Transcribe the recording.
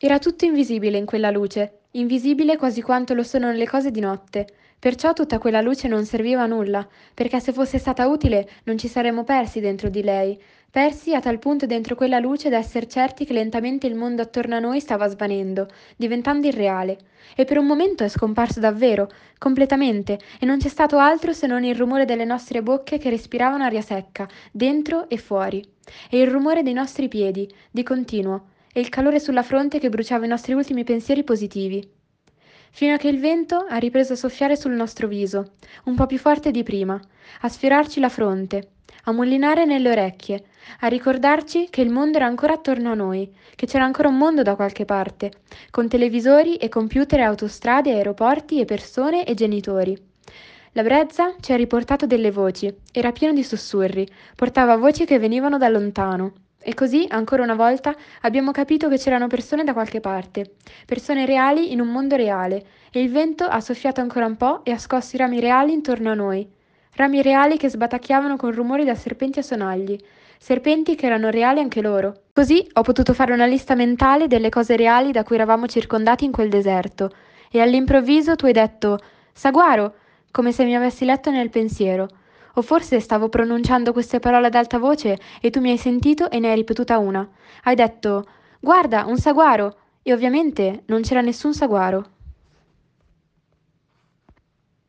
Era tutto invisibile in quella luce, invisibile quasi quanto lo sono le cose di notte. Perciò tutta quella luce non serviva a nulla, perché se fosse stata utile non ci saremmo persi dentro di lei, persi a tal punto dentro quella luce da esser certi che lentamente il mondo attorno a noi stava svanendo, diventando irreale. E per un momento è scomparso davvero, completamente, e non c'è stato altro se non il rumore delle nostre bocche che respiravano aria secca, dentro e fuori, e il rumore dei nostri piedi, di continuo, e il calore sulla fronte che bruciava i nostri ultimi pensieri positivi. Fino a che il vento ha ripreso a soffiare sul nostro viso, un po' più forte di prima, a sfiorarci la fronte, a mullinare nelle orecchie, a ricordarci che il mondo era ancora attorno a noi, che c'era ancora un mondo da qualche parte, con televisori e computer e autostrade, aeroporti e persone e genitori. La brezza ci ha riportato delle voci, era pieno di sussurri, portava voci che venivano da lontano, e così, ancora una volta, abbiamo capito che c'erano persone da qualche parte, persone reali in un mondo reale, e il vento ha soffiato ancora un po' e ha scosso i rami reali intorno a noi. Rami reali che sbatacchiavano con rumori da serpenti a sonagli, serpenti che erano reali anche loro. Così ho potuto fare una lista mentale delle cose reali da cui eravamo circondati in quel deserto, e all'improvviso tu hai detto Saguaro, come se mi avessi letto nel pensiero. O forse stavo pronunciando queste parole ad alta voce e tu mi hai sentito e ne hai ripetuta una. Hai detto Guarda, un saguaro! E ovviamente non c'era nessun saguaro.